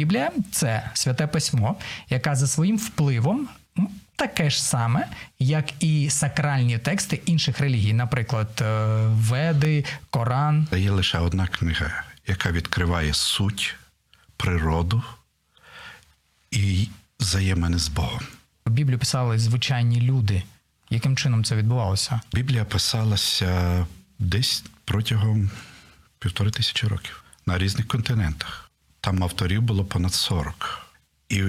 Біблія це святе письмо, яка за своїм впливом. Таке ж саме, як і сакральні тексти інших релігій, наприклад, е, Веди, Коран. Є лише одна книга, яка відкриває суть, природу і взаємини з Богом. Біблію писали звичайні люди. Яким чином це відбувалося? Біблія писалася десь протягом півтори тисячі років на різних континентах. Там авторів було понад 40. І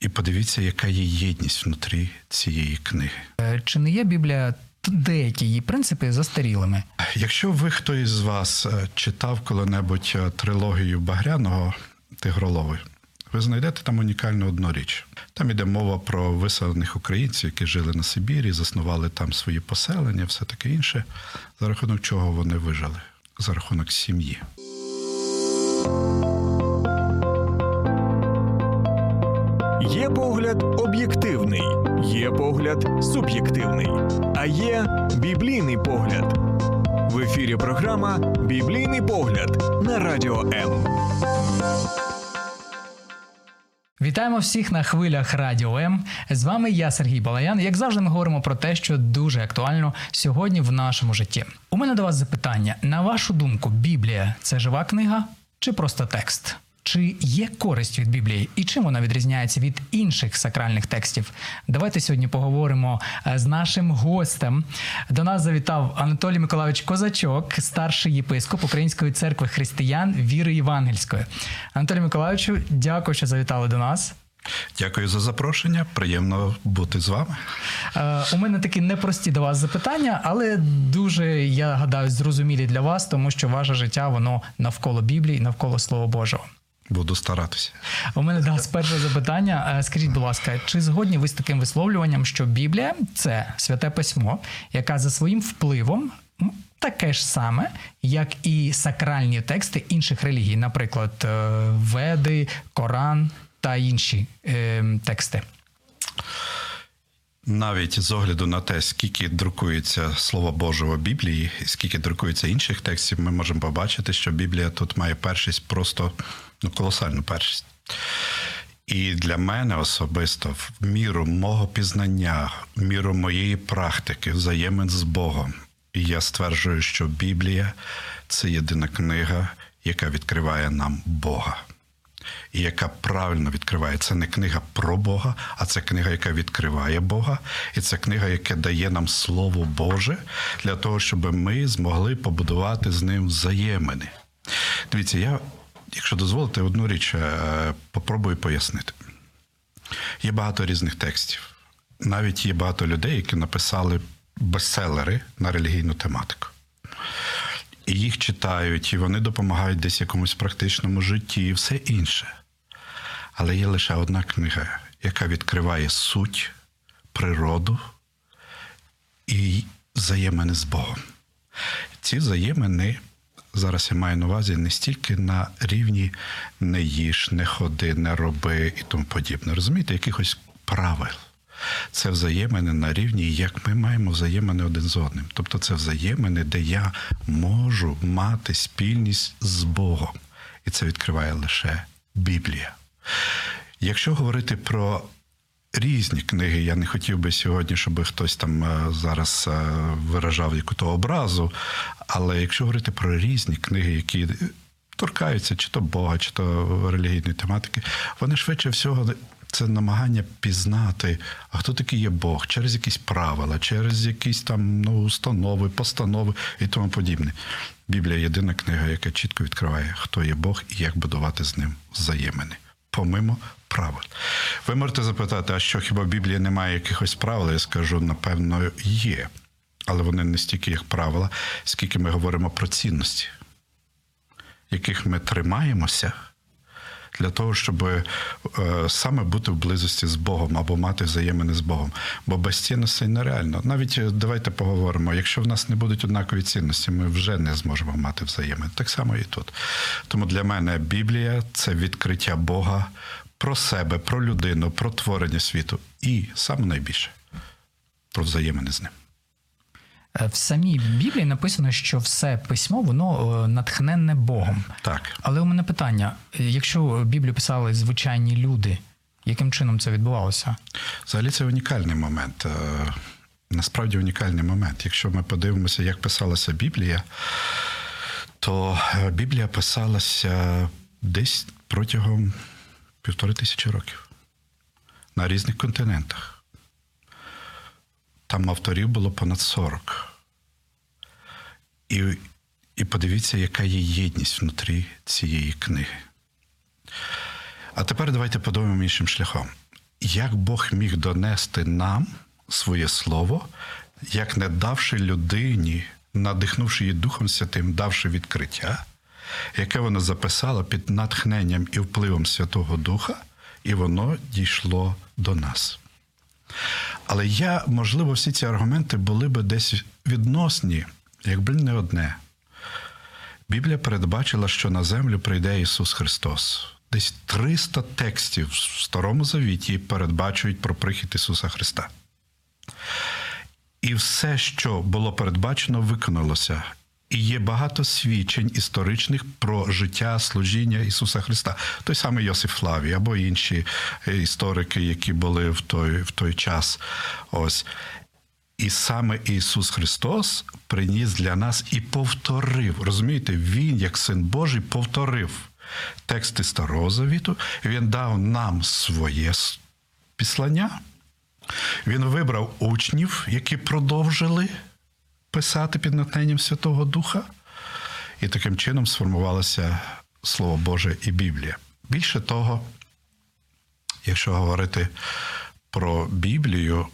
і подивіться, яка є єдність внутрі цієї книги. Е, чи не є Біблія деякі її принципи застарілими? Якщо ви хто із вас е, читав коли-небудь е, трилогію Багряного Тигролови, ви знайдете там унікальну одну річ. Там іде мова про виселених українців, які жили на Сибірі, заснували там свої поселення, все таке інше, за рахунок чого вони вижили, за рахунок сім'ї. Є погляд об'єктивний, є погляд суб'єктивний, а є біблійний погляд. В ефірі програма Біблійний погляд на радіо М. Вітаємо всіх на хвилях Радіо М. З вами я, Сергій Балаян. Як завжди, ми говоримо про те, що дуже актуально сьогодні в нашому житті. У мене до вас запитання: на вашу думку, Біблія це жива книга чи просто текст? Чи є користь від Біблії і чим вона відрізняється від інших сакральних текстів? Давайте сьогодні поговоримо е, з нашим гостем. До нас завітав Анатолій Миколаївич Козачок, старший єпископ Української церкви християн віри Євангельської. Анатолій Миколаївичу, дякую, що завітали до нас. Дякую за запрошення. Приємно бути з вами. Е, у мене такі непрості до вас запитання, але дуже я гадаю зрозумілі для вас, тому що ваше життя воно навколо Біблії, навколо Слова Божого. Буду старатися. У мене да, з першого запитання. Е, скажіть, будь ласка, чи згодні ви з таким висловлюванням, що Біблія це святе письмо, яка за своїм впливом таке ж саме, як і сакральні тексти інших релігій, наприклад, е, Веди, Коран та інші е, тексти? Навіть з огляду на те, скільки друкується Слово Божого Біблії, скільки друкується інших текстів, ми можемо побачити, що Біблія тут має першість просто ну, колосальну першість. І для мене особисто, в міру мого пізнання, в міру моєї практики, взаємин з Богом, І я стверджую, що Біблія це єдина книга, яка відкриває нам Бога і яка правильно відкриває. Це не книга про Бога, а це книга, яка відкриває Бога, і це книга, яка дає нам Слово Боже для того, щоб ми змогли побудувати з ним взаємини. Дивіться, я, якщо дозволите, одну річ е, попробую пояснити. Є багато різних текстів. Навіть є багато людей, які написали бестселери на релігійну тематику і їх читають, і вони допомагають десь якомусь практичному житті, і все інше. Але є лише одна книга, яка відкриває суть, природу і взаємини з Богом. Ці взаємини. Зараз я маю на увазі не стільки на рівні не їж, не ходи, не роби і тому подібне. Розумієте, якихось правил це взаємини на рівні, як ми маємо взаємини один з одним. Тобто це взаємини, де я можу мати спільність з Богом. І це відкриває лише Біблія. Якщо говорити про різні книги, я не хотів би сьогодні, щоб хтось там е, зараз е, виражав яку-то образу. Але якщо говорити про різні книги, які торкаються чи то Бога, чи то релігійної тематики, вони швидше всього це намагання пізнати, а хто такий є Бог, через якісь правила, через якісь там ну, установи, постанови і тому подібне. Біблія єдина книга, яка чітко відкриває, хто є Бог і як будувати з ним взаємини, помимо правил. Ви можете запитати, а що хіба в Біблії немає якихось правил? Я скажу, напевно, є. Але вони не стільки як правила, скільки ми говоримо про цінності, яких ми тримаємося для того, щоб е, саме бути в близості з Богом або мати взаємини з Богом. Бо без цінностей нереально. Навіть е, давайте поговоримо: якщо в нас не будуть однакові цінності, ми вже не зможемо мати взаємин. Так само і тут. Тому для мене Біблія це відкриття Бога про себе, про людину, про творення світу і саме найбільше про взаємини з ним. Е, в самій Біблії написано, що все письмо воно е, натхненне Богом. Так. Але у мене питання: якщо Біблію писали звичайні люди, яким чином це відбувалося? Взагалі це унікальний момент. Насправді унікальний момент. Якщо ми подивимося, як писалася Біблія, то Біблія писалася десь протягом півтори тисячі років на різних континентах. Там авторів було понад 40. І і подивіться, яка є єдність внутрі цієї книги. А тепер давайте подумаємо іншим шляхом. Як Бог міг донести нам своє слово, як не давши людині, надихнувши її Духом Святим, давши відкриття, яке вона записала під натхненням і впливом Святого Духа, і воно дійшло до нас. Але я, можливо, всі ці аргументи були би десь відносні, якби не одне. Біблія передбачила, що на землю прийде Ісус Христос. Десь 300 текстів в Старому Завіті передбачують про прихід Ісуса Христа. І все, що було передбачено, виконалося. І є багато свідчень історичних про життя служіння Ісуса Христа. Той самий Йосиф Флавій або інші е, історики, які були в той в той час. Ось. І саме Ісус Христос приніс для нас і повторив. Розумієте, Він, як Син Божий, повторив тексти Старого Завіту, Він дав нам своє післання. Він вибрав учнів, які продовжили писати під натхненням Святого Духа, і таким чином сформувалося Слово Боже і Біблія. Більше того, якщо говорити про Біблію,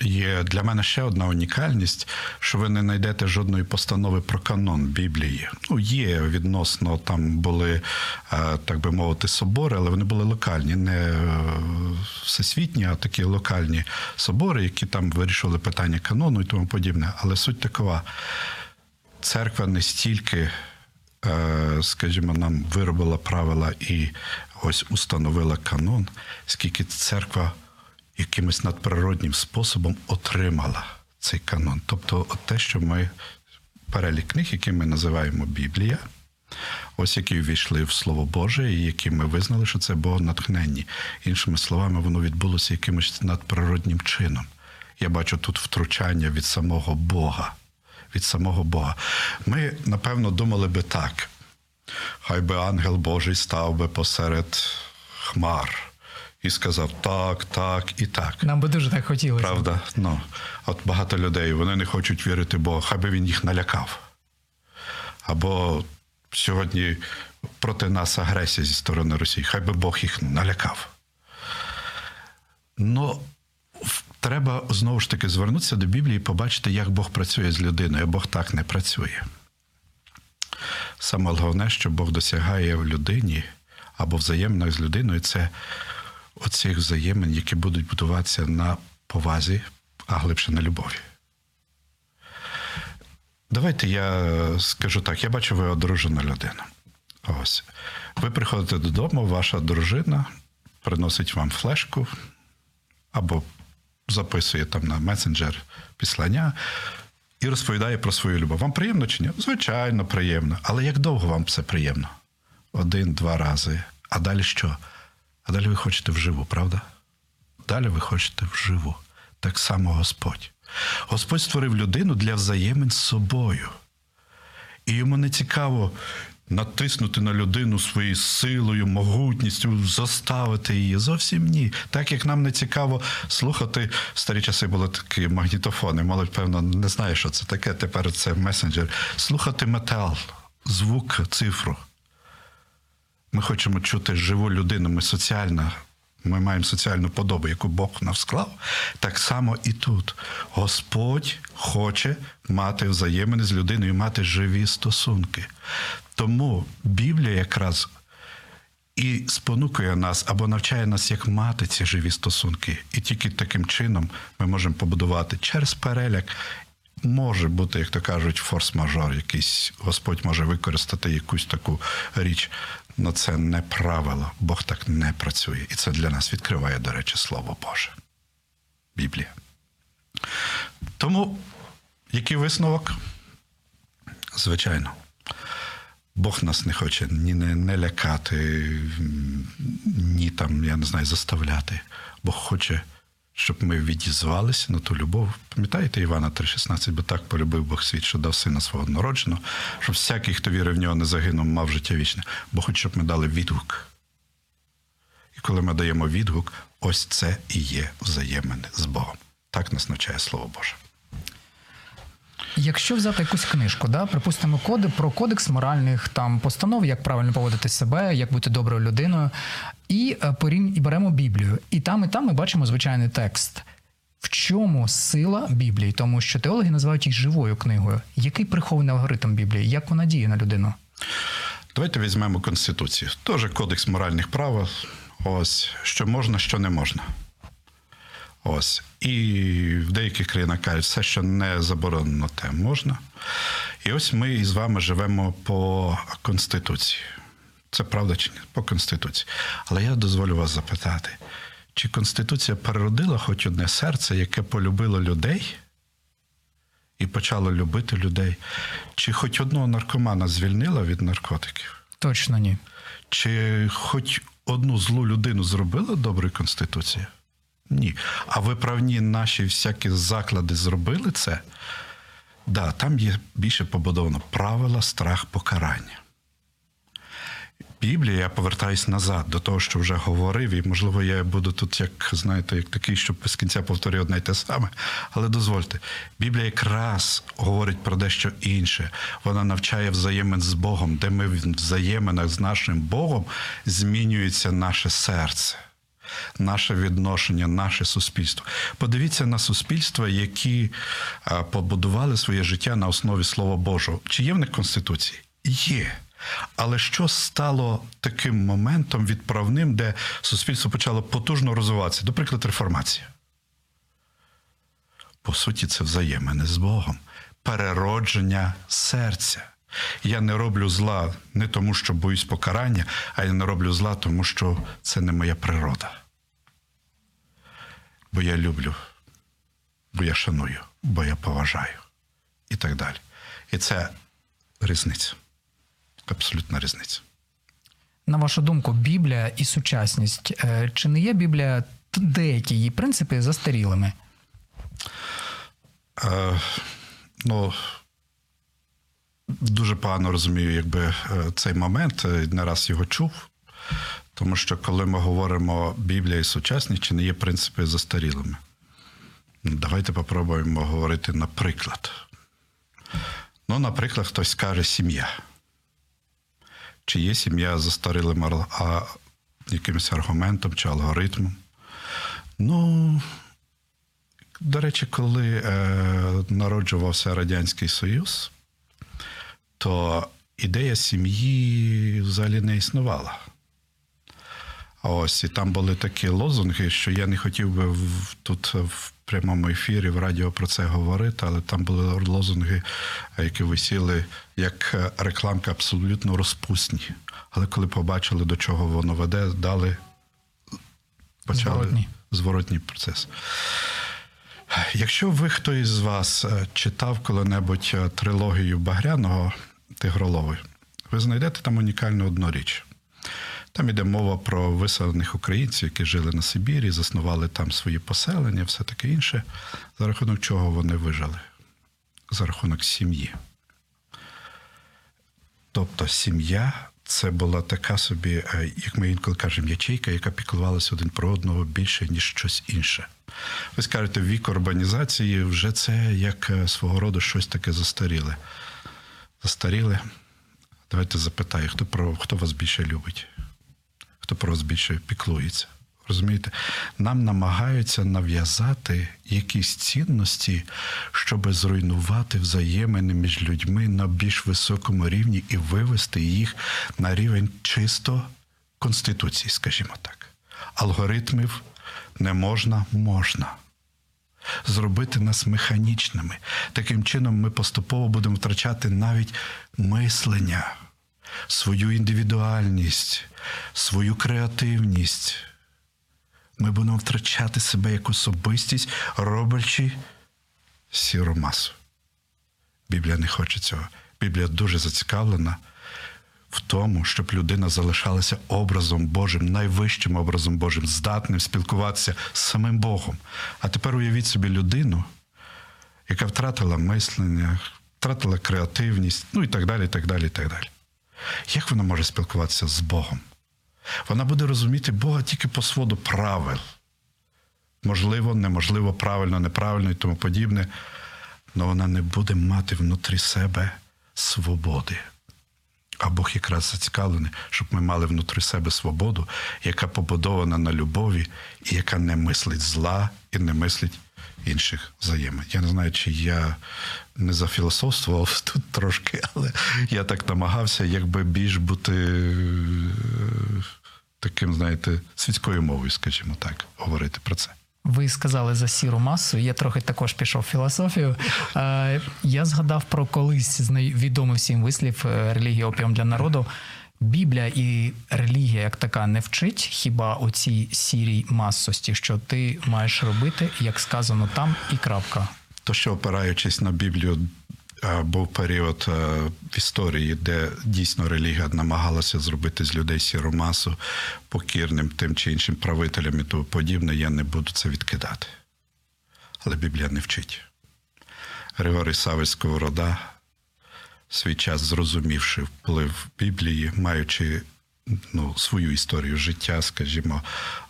Є для мене ще одна унікальність, що ви не знайдете жодної постанови про канон Біблії. Ну, є відносно, там були, е, так би мовити, собори, але вони були локальні, не е, всесвітні, а такі локальні собори, які там вирішували питання канону і тому подібне. Але суть такова: церква не стільки, е, скажімо, нам виробила правила і ось установила канон, скільки церква якимось надприроднім способом отримала цей канон. Тобто, те, що ми перелік книг, які ми називаємо Біблія, ось які ввійшли в Слово Боже, і які ми визнали, що це богонатхненні. Іншими словами, воно відбулося якимось надприроднім чином. Я бачу тут втручання від самого Бога. Від самого Бога. Ми, напевно, думали би так. Хай би ангел Божий став би посеред хмар і сказав так, так і так. Нам би дуже так хотілося. Правда, ну от багато людей вони не хочуть вірити, бо хай би він їх налякав. Або сьогодні проти нас агресія зі сторони Росії, хай би Бог їх налякав. Ну, треба знову ж таки звернутися до Біблії і побачити, як Бог працює з людиною, Бог так не працює. Саме головне, що Бог досягає в людині або взаємно з людиною, це оцих взаємин, які будуть будуватися на повазі, а глибше на любові. Давайте я скажу так: я бачу, ви одружена людина. Ось. Ви приходите додому, ваша дружина приносить вам флешку або записує там на месенджер післання і розповідає про свою любов. Вам приємно чи ні? Звичайно, приємно. Але як довго вам це приємно? Один-два рази. А далі що? А далі ви хочете вживу, правда? Далі ви хочете вживу. Так само Господь. Господь створив людину для взаємин з собою. І йому не цікаво натиснути на людину своєю силою, могутністю, заставити її. Зовсім ні. Так як нам не цікаво слухати, в старі часи були такі магнітофони. Молодь, певно, не знає, що це таке. Тепер це месенджер. Слухати метал, звук, цифру. Ми хочемо чути живу людину, ми соціальна, ми маємо соціальну подобу, яку Бог нам склав. Так само і тут. Господь хоче мати взаємини з людиною, мати живі стосунки. Тому Біблія якраз і спонукує нас або навчає нас, як мати ці живі стосунки. І тільки таким чином ми можемо побудувати через переляк. Може бути, як то кажуть, форс-мажор, якийсь Господь може використати якусь таку річ. Ну це не правило. Бог так не працює. І це для нас відкриває, до речі, Слово Боже. Біблія. Тому Який висновок? Звичайно. Бог нас не хоче ні не, не лякати, ні там, я не знаю, заставляти. Бог хоче, щоб ми відізвалися на ту любов. Пам'ятаєте Івана 3,16, бо так полюбив Бог світ, що дав сина свого народженого, щоб всякий, хто вірив в нього, не загинув, мав життя вічне. бо хоч щоб ми дали відгук. І коли ми даємо відгук, ось це і є взаємини з Богом. Так нас навчає Слово Боже. Якщо взяти якусь книжку, да, припустимо, коди про кодекс моральних там постанов, як правильно поводити себе, як бути доброю людиною, і е, порівнь, і беремо Біблію. І там, і там ми бачимо звичайний текст. В чому сила Біблії? Тому що теологи називають їх живою книгою. Який прихований алгоритм Біблії? Як вона діє на людину? Давайте візьмемо Конституцію. Теж кодекс моральних прав. Ось що можна, що не можна. Ось. І в деяких країнах кажуть, все, що не заборонено, те можна. І ось ми із вами живемо по Конституції. Це правда чи ні? По Конституції. Але я дозволю вас запитати, чи Конституція переродила хоч одне серце, яке полюбило людей і почало любити людей? Чи хоч одного наркомана звільнила від наркотиків? Точно ні. Чи хоч одну злу людину зробила доброю Конституція? Ні. А виправні наші всякі заклади зробили це? Да, там є більше побудовано правила, страх, покарання. Біблія, я повертаюсь назад до того, що вже говорив, і, можливо, я буду тут, як знаєте, як такий, що без кінця повторюю одне й те саме. Але дозвольте, Біблія якраз говорить про дещо інше. Вона навчає взаємин з Богом, де ми в взаєминах з нашим Богом змінюється наше серце наше відношення, наше суспільство. Подивіться на суспільства, які побудували своє життя на основі Слова Божого. Чи є в них Конституції? Є. Але що стало таким моментом відправним, де суспільство почало потужно розвиватися? До прикладу, реформація. По суті, це взаємини з Богом, переродження серця. Я не роблю зла не тому, що боюсь покарання, а я не роблю зла, тому що це не моя природа бо я люблю, бо я шаную, бо я поважаю і так далі. І це різниця. Абсолютна різниця. На вашу думку, Біблія і сучасність. Е, чи не є Біблія деякі її принципи застарілими? Е, ну, дуже погано розумію, якби е, цей момент, е, не раз його чув. Тому що коли ми говоримо Біблія і сучасність, чи не є принципи застарілими? Давайте попробуємо говорити наприклад. Ну, наприклад, хтось скаже сім'я. Чи є сім'я застарілим а, якимось аргументом чи алгоритмом? Ну, до речі, коли е, народжувався Радянський Союз, то ідея сім'ї взагалі не існувала. Ось і там були такі лозунги, що я не хотів би в, тут в прямому ефірі в радіо про це говорити, але там були лозунги, які висіли як рекламка абсолютно розпусні. Але коли побачили, до чого воно веде, дали почали зворотній, зворотній процес. Якщо ви хто із вас е, читав коли-небудь е, трилогію Багряного Тигролови, ви знайдете там унікальну одну річ. Там іде мова про виселених українців, які жили на Сибірі, заснували там свої поселення, все таке інше, за рахунок чого вони вижили? За рахунок сім'ї. Тобто сім'я це була така собі, е, як ми інколи кажемо, ячейка, яка піклувалася один про одного більше, ніж щось інше. Ви скажете, вік урбанізації вже це як е, свого роду щось таке застаріле. Застаріле. Давайте запитаю, хто хто вас більше любить? Хто про вас більше піклується. Розумієте, нам намагаються нав'язати якісь цінності, щоб зруйнувати взаємини між людьми на більш високому рівні і вивести їх на рівень чисто конституції, скажімо так. Алгоритмів не можна, можна. Зробити нас механічними. Таким чином, ми поступово будемо втрачати навіть мислення свою індивідуальність, свою креативність. Ми будемо втрачати себе як особистість, роблячи сіру масу. Біблія не хоче цього. Біблія дуже зацікавлена в тому, щоб людина залишалася образом Божим, найвищим образом Божим, здатним спілкуватися з самим Богом. А тепер уявіть собі людину, яка втратила мислення, втратила креативність, ну і так далі, і так далі, і так далі. Як вона може спілкуватися з Богом? Вона буде розуміти Бога тільки по своду правил. Можливо, неможливо, правильно, неправильно і тому подібне, але вона не буде мати внутрі себе свободи. А Бог якраз зацікавлений, щоб ми мали внутрі себе свободу, яка побудована на любові, і яка не мислить зла і не мислить інших взаємин. Я не знаю, чи я не зафілософствував тут трошки, але я так намагався, якби більш бути е, таким, знаєте, світською мовою, скажімо так, говорити про це. Ви сказали за сіру масу. Я трохи також пішов в філософію. Я згадав про колись відомий всім вислів е, релігія опіум для народу. Біблія і релігія як така не вчить хіба у цій сірій масості, що ти маєш робити, як сказано там, і крапка. То, що опираючись на Біблію, був період в історії, де дійсно релігія намагалася зробити з людей сіру масу покірним тим чи іншим правителям і тому подібне, я не буду це відкидати. Але Біблія не вчить. Григорій Савицького рода свій час зрозумівши вплив Біблії, маючи ну, свою історію життя, скажімо,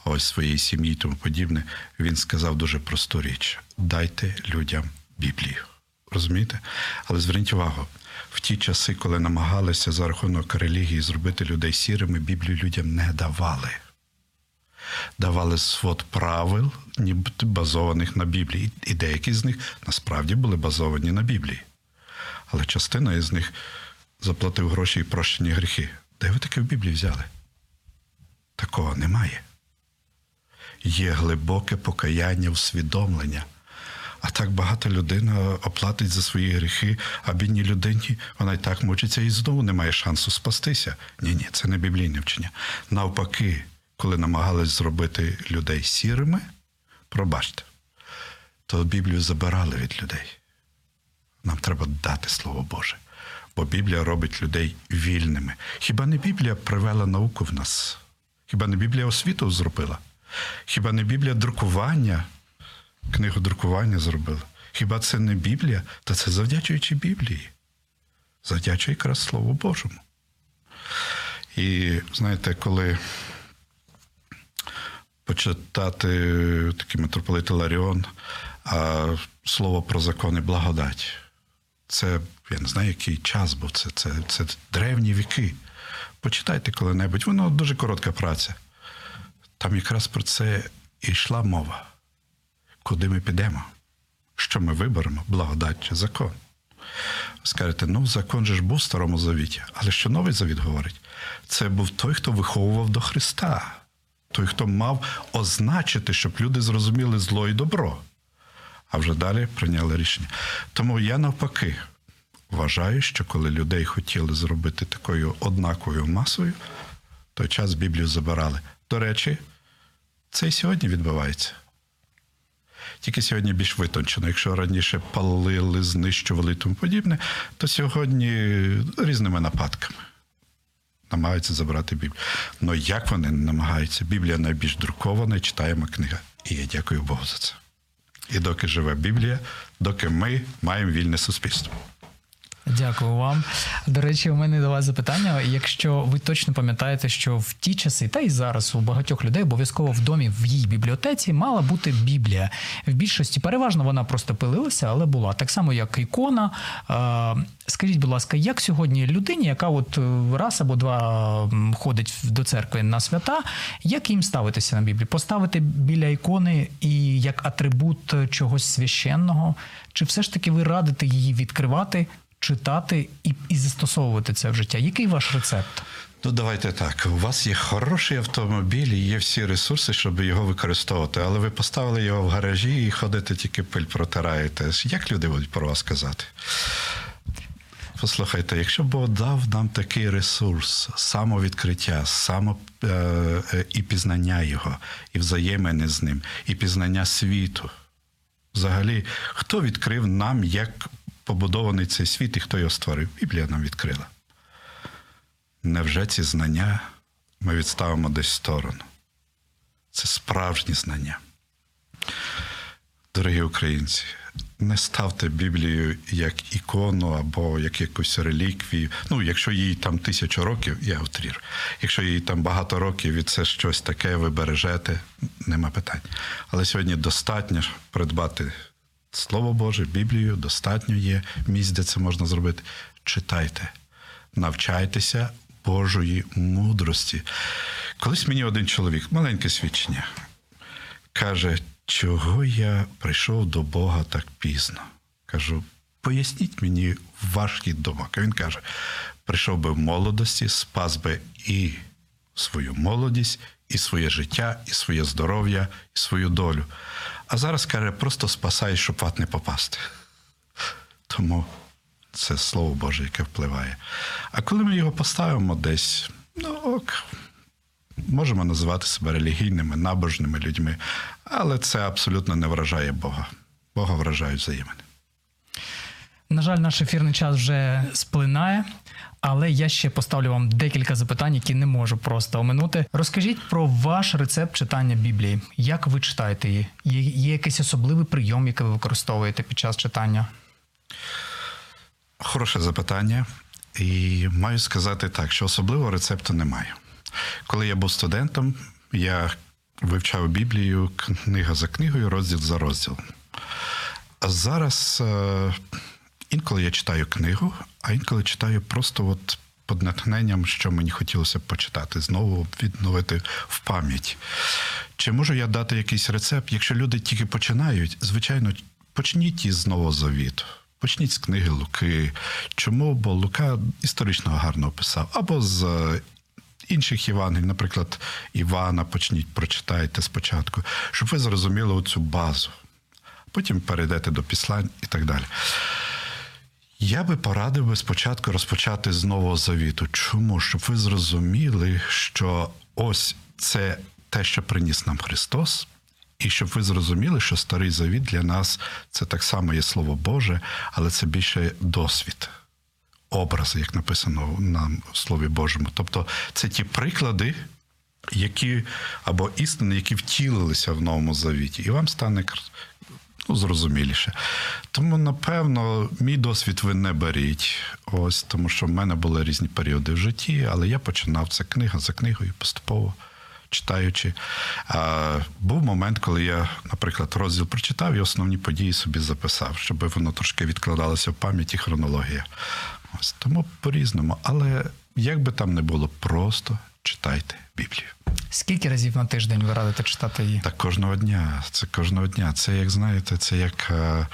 ось своєї сім'ї і тому подібне, він сказав дуже просту річ: дайте людям Біблію. Розумієте? Але зверніть увагу, в ті часи, коли намагалися за рахунок релігії зробити людей сірими, Біблію людям не давали. Давали свод правил, нібито базованих на Біблії. І деякі з них насправді були базовані на Біблії. Але частина із них заплатив гроші і прощені гріхи. Де ви таке в Біблії взяли? Такого немає. Є глибоке покаяння, усвідомлення. А так багато людина оплатить за свої гріхи, а бідній людині вона й так мучиться і знову не має шансу спастися. Ні, ні, це не біблійне вчення. Навпаки, коли намагались зробити людей сірими, пробачте, то Біблію забирали від людей. Нам треба дати Слово Боже. Бо Біблія робить людей вільними. Хіба не Біблія привела науку в нас? Хіба не Біблія освіту зробила? Хіба не Біблія друкування? книгу друкування зробили. Хіба це не Біблія? Та це завдячуючи Біблії. Завдячує якраз Слову Божому. І знаєте, коли почитати такий митрополит Ларіон, а слово про закони благодать. Це, я не знаю, який час був, це, це, це древні віки. Почитайте коли-небудь, воно дуже коротка праця. Там якраз про це і йшла мова куди ми підемо, що ми виберемо, благодать чи закон. Скажете, ну закон же ж був в старому завіті, але що новий завіт говорить? Це був той, хто виховував до Христа, той, хто мав означити, щоб люди зрозуміли зло і добро, а вже далі прийняли рішення. Тому я навпаки вважаю, що коли людей хотіли зробити такою однаковою масою, той час Біблію забирали. До речі, це і сьогодні відбувається. Тільки сьогодні більш витончено. Якщо раніше палили, знищували і тому подібне, то сьогодні різними нападками намагаються забрати Біблію. Ну як вони намагаються? Біблія найбільш друкована і читаємо книга. І я дякую Богу за це. І доки живе Біблія, доки ми маємо вільне суспільство. Дякую вам. До речі, у мене до вас запитання. Якщо ви точно пам'ятаєте, що в ті часи, та й зараз у багатьох людей обов'язково в домі в її бібліотеці мала бути Біблія. В більшості переважно вона просто пилилася, але була так само, як ікона. Скажіть, будь ласка, як сьогодні людині, яка от е, раз або два ходить до церкви на свята, як їм ставитися на Біблію? Поставити біля ікони і як атрибут чогось священного? Чи все ж таки ви радите її відкривати? Читати і і застосовувати це в життя. Який ваш рецепт? Ну, давайте так. У вас є хороший автомобіль, і є всі ресурси, щоб його використовувати, але ви поставили його в гаражі і ходите, тільки пиль протираєте. Як люди будуть про вас казати? Послухайте, якщо Бог дав нам такий ресурс, самовідкриття, само е, е, і пізнання його, і взаємини з ним, і пізнання світу. Взагалі, хто відкрив нам, як побудований цей світ і хто його створив? Біблія нам відкрила. Невже ці знання ми відставимо десь в сторону? Це справжні знання. Дорогі українці, не ставте Біблію як ікону або як якусь реліквію. Ну, якщо їй там тисячу років, я утрір. Якщо їй там багато років і це щось таке, ви бережете, нема питань. Але сьогодні достатньо придбати Слово Боже, Біблію, достатньо є місць, де це можна зробити. Читайте, навчайтеся Божої мудрості. Колись мені один чоловік, маленьке свідчення, каже, чого я прийшов до Бога так пізно. Кажу, поясніть мені ваш думок. Він каже: прийшов би в молодості, спас би і свою молодість, і своє життя, і своє здоров'я, і свою долю. А зараз каже, просто спасай, щоб в ад не попасти. Тому це слово Боже, яке впливає. А коли ми його поставимо десь, ну ок, можемо називати себе релігійними, набожними людьми, але це абсолютно не вражає Бога. Бога вражають взаємини. На жаль, наш ефірний час вже сплинає, але я ще поставлю вам декілька запитань, які не можу просто оминути. Розкажіть про ваш рецепт читання Біблії. Як ви читаєте її? Є, є якийсь особливий прийом, який ви використовуєте під час читання? Хороше запитання. І маю сказати так, що особливого рецепту немає. Коли я був студентом, я вивчав Біблію книга за книгою, розділ за розділом. Зараз е, інколи я читаю книгу, а інколи читаю просто от під натхненням, що мені хотілося б почитати, знову відновити в пам'ять. Чи можу я дати якийсь рецепт? Якщо люди тільки починають, звичайно, почніть із Нового Завіту. Почніть з книги Луки. Чому? Бо Лука історично гарно описав. Або з інших Євангелій, наприклад, Івана, почніть, прочитайте спочатку, щоб ви зрозуміли оцю базу. Потім перейдете до післань і так далі. Я би порадив би спочатку розпочати з Нового Завіту. Чому? Щоб ви зрозуміли, що ось це те, що приніс нам Христос, і щоб ви зрозуміли, що старий завіт для нас це так само є Слово Боже, але це більше досвід, образи, як написано нам в Слові Божому. Тобто це ті приклади, які або істини, які втілилися в новому завіті, і вам стане ну, зрозуміліше. Тому, напевно, мій досвід ви не беріть. Ось тому, що в мене були різні періоди в житті, але я починав це книга за книгою поступово. Читаючи, був момент, коли я, наприклад, розділ прочитав і основні події собі записав, щоб воно трошки відкладалося в пам'яті хронологія. Ось тому по-різному. Але як би там не було, просто читайте Біблію. Скільки разів на тиждень ви радите читати її? Так кожного дня. Це кожного дня. Це як знаєте, це як е,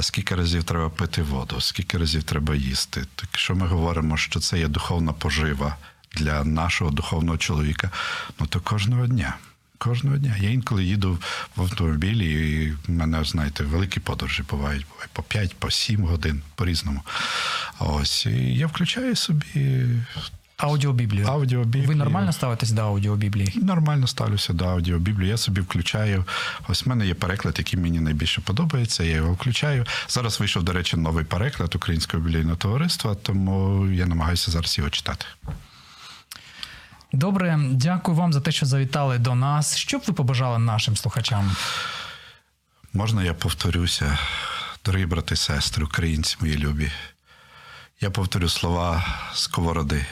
скільки разів треба пити воду, скільки разів треба їсти. Так що ми говоримо, що це є духовна пожива для нашого духовного чоловіка, ну то кожного дня. Кожного дня. Я інколи їду в автомобілі, і в мене, знаєте, великі подорожі бувають, буває по 5, по 7 годин по-різному. Ось. І я включаю собі. Аудіобіблію. Аудіобіблію. Ви нормально ставитесь до аудіобіблії? Нормально ставлюся до аудіобіблії. Я собі включаю. Ось в мене є переклад, який мені найбільше подобається. Я його включаю. Зараз вийшов, до речі, новий переклад Українського біблійного товариства, тому я намагаюся зараз його читати. Добре, дякую вам за те, що завітали до нас. Що б ви побажали нашим слухачам? Можна я повторюся, дорогі брати сестри, українці мої любі. Я повторю слова сковороди.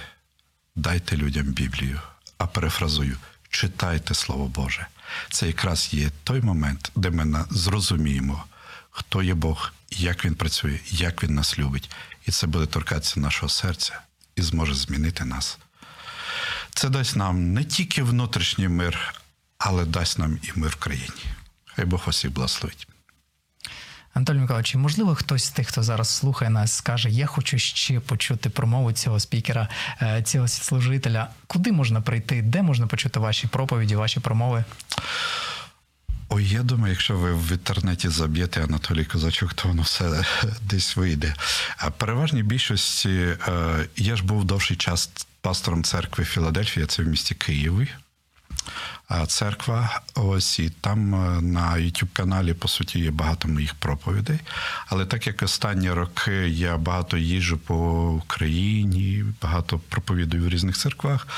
Дайте людям Біблію, а перефразую, читайте Слово Боже. Це якраз є той момент, де ми зрозуміємо, хто є Бог, як Він працює, як Він нас любить. І це буде торкатися нашого серця і зможе змінити нас. Це дасть нам не тільки внутрішній мир, але дасть нам і мир в країні. Хай Бог і благословить. Анатолій Миколаївич, можливо, хтось з тих, хто зараз слухає нас, скаже: Я хочу ще почути промову цього спікера, е, цього служителя. Куди можна прийти? Де можна почути ваші проповіді, ваші промови? Ой, я думаю, якщо ви в інтернеті заб'єте Анатолій Козачук, то воно все десь вийде. А переважній більшості е, я ж був довший час пастором церкви Філадельфія, це в місті Києві. Церква. Ось і там е, на youtube каналі по суті є багато моїх проповідей. Але так як останні роки я багато їжджу по Україні, багато проповідую в різних церквах.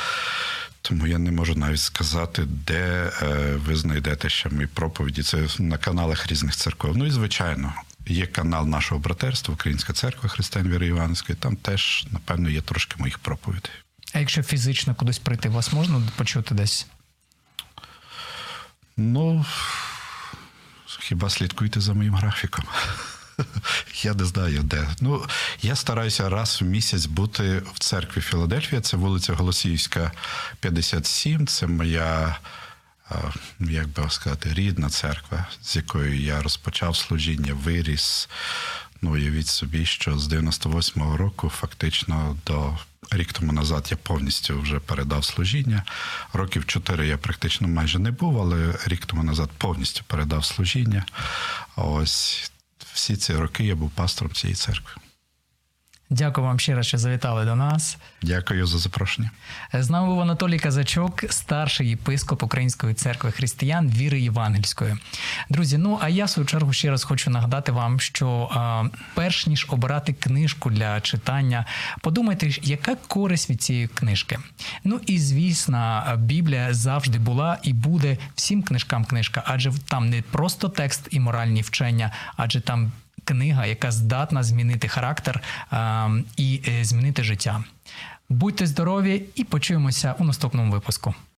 Тому я не можу навіть сказати, де е, ви знайдете ще мої проповіді. Це на каналах різних церков. Ну і звичайно, є канал нашого братерства, Українська церква Християн Віри Іванської. Там теж, напевно, є трошки моїх проповідей. А якщо фізично кудись прийти, вас можна почути десь? Ну, хіба слідкуйте за моїм графіком? Я не знаю де. Ну, я стараюся раз в місяць бути в церкві Філадельфія. Це вулиця Голосіївська, 57. Це моя, як би сказати, рідна церква, з якою я розпочав служіння, виріс. Ну, уявіть собі, що з 98-го року фактично до рік тому назад я повністю вже передав служіння. Років чотири я практично майже не був, але рік тому назад повністю передав служіння. Ось всі ці роки я був пастором цієї церкви. Дякую вам щиро, що завітали до нас. Дякую за запрошення. З нами був Анатолій Казачок, старший єпископ Української церкви християн віри Євангельської. Друзі, ну а я в свою чергу ще раз хочу нагадати вам, що а, перш ніж обирати книжку для читання, подумайте, яка користь від цієї книжки. Ну і звісно, Біблія завжди була і буде всім книжкам книжка, адже там не просто текст і моральні вчення, адже там книга, яка здатна змінити характер а, і е, змінити життя. Будьте здорові і почуємося у наступному випуску.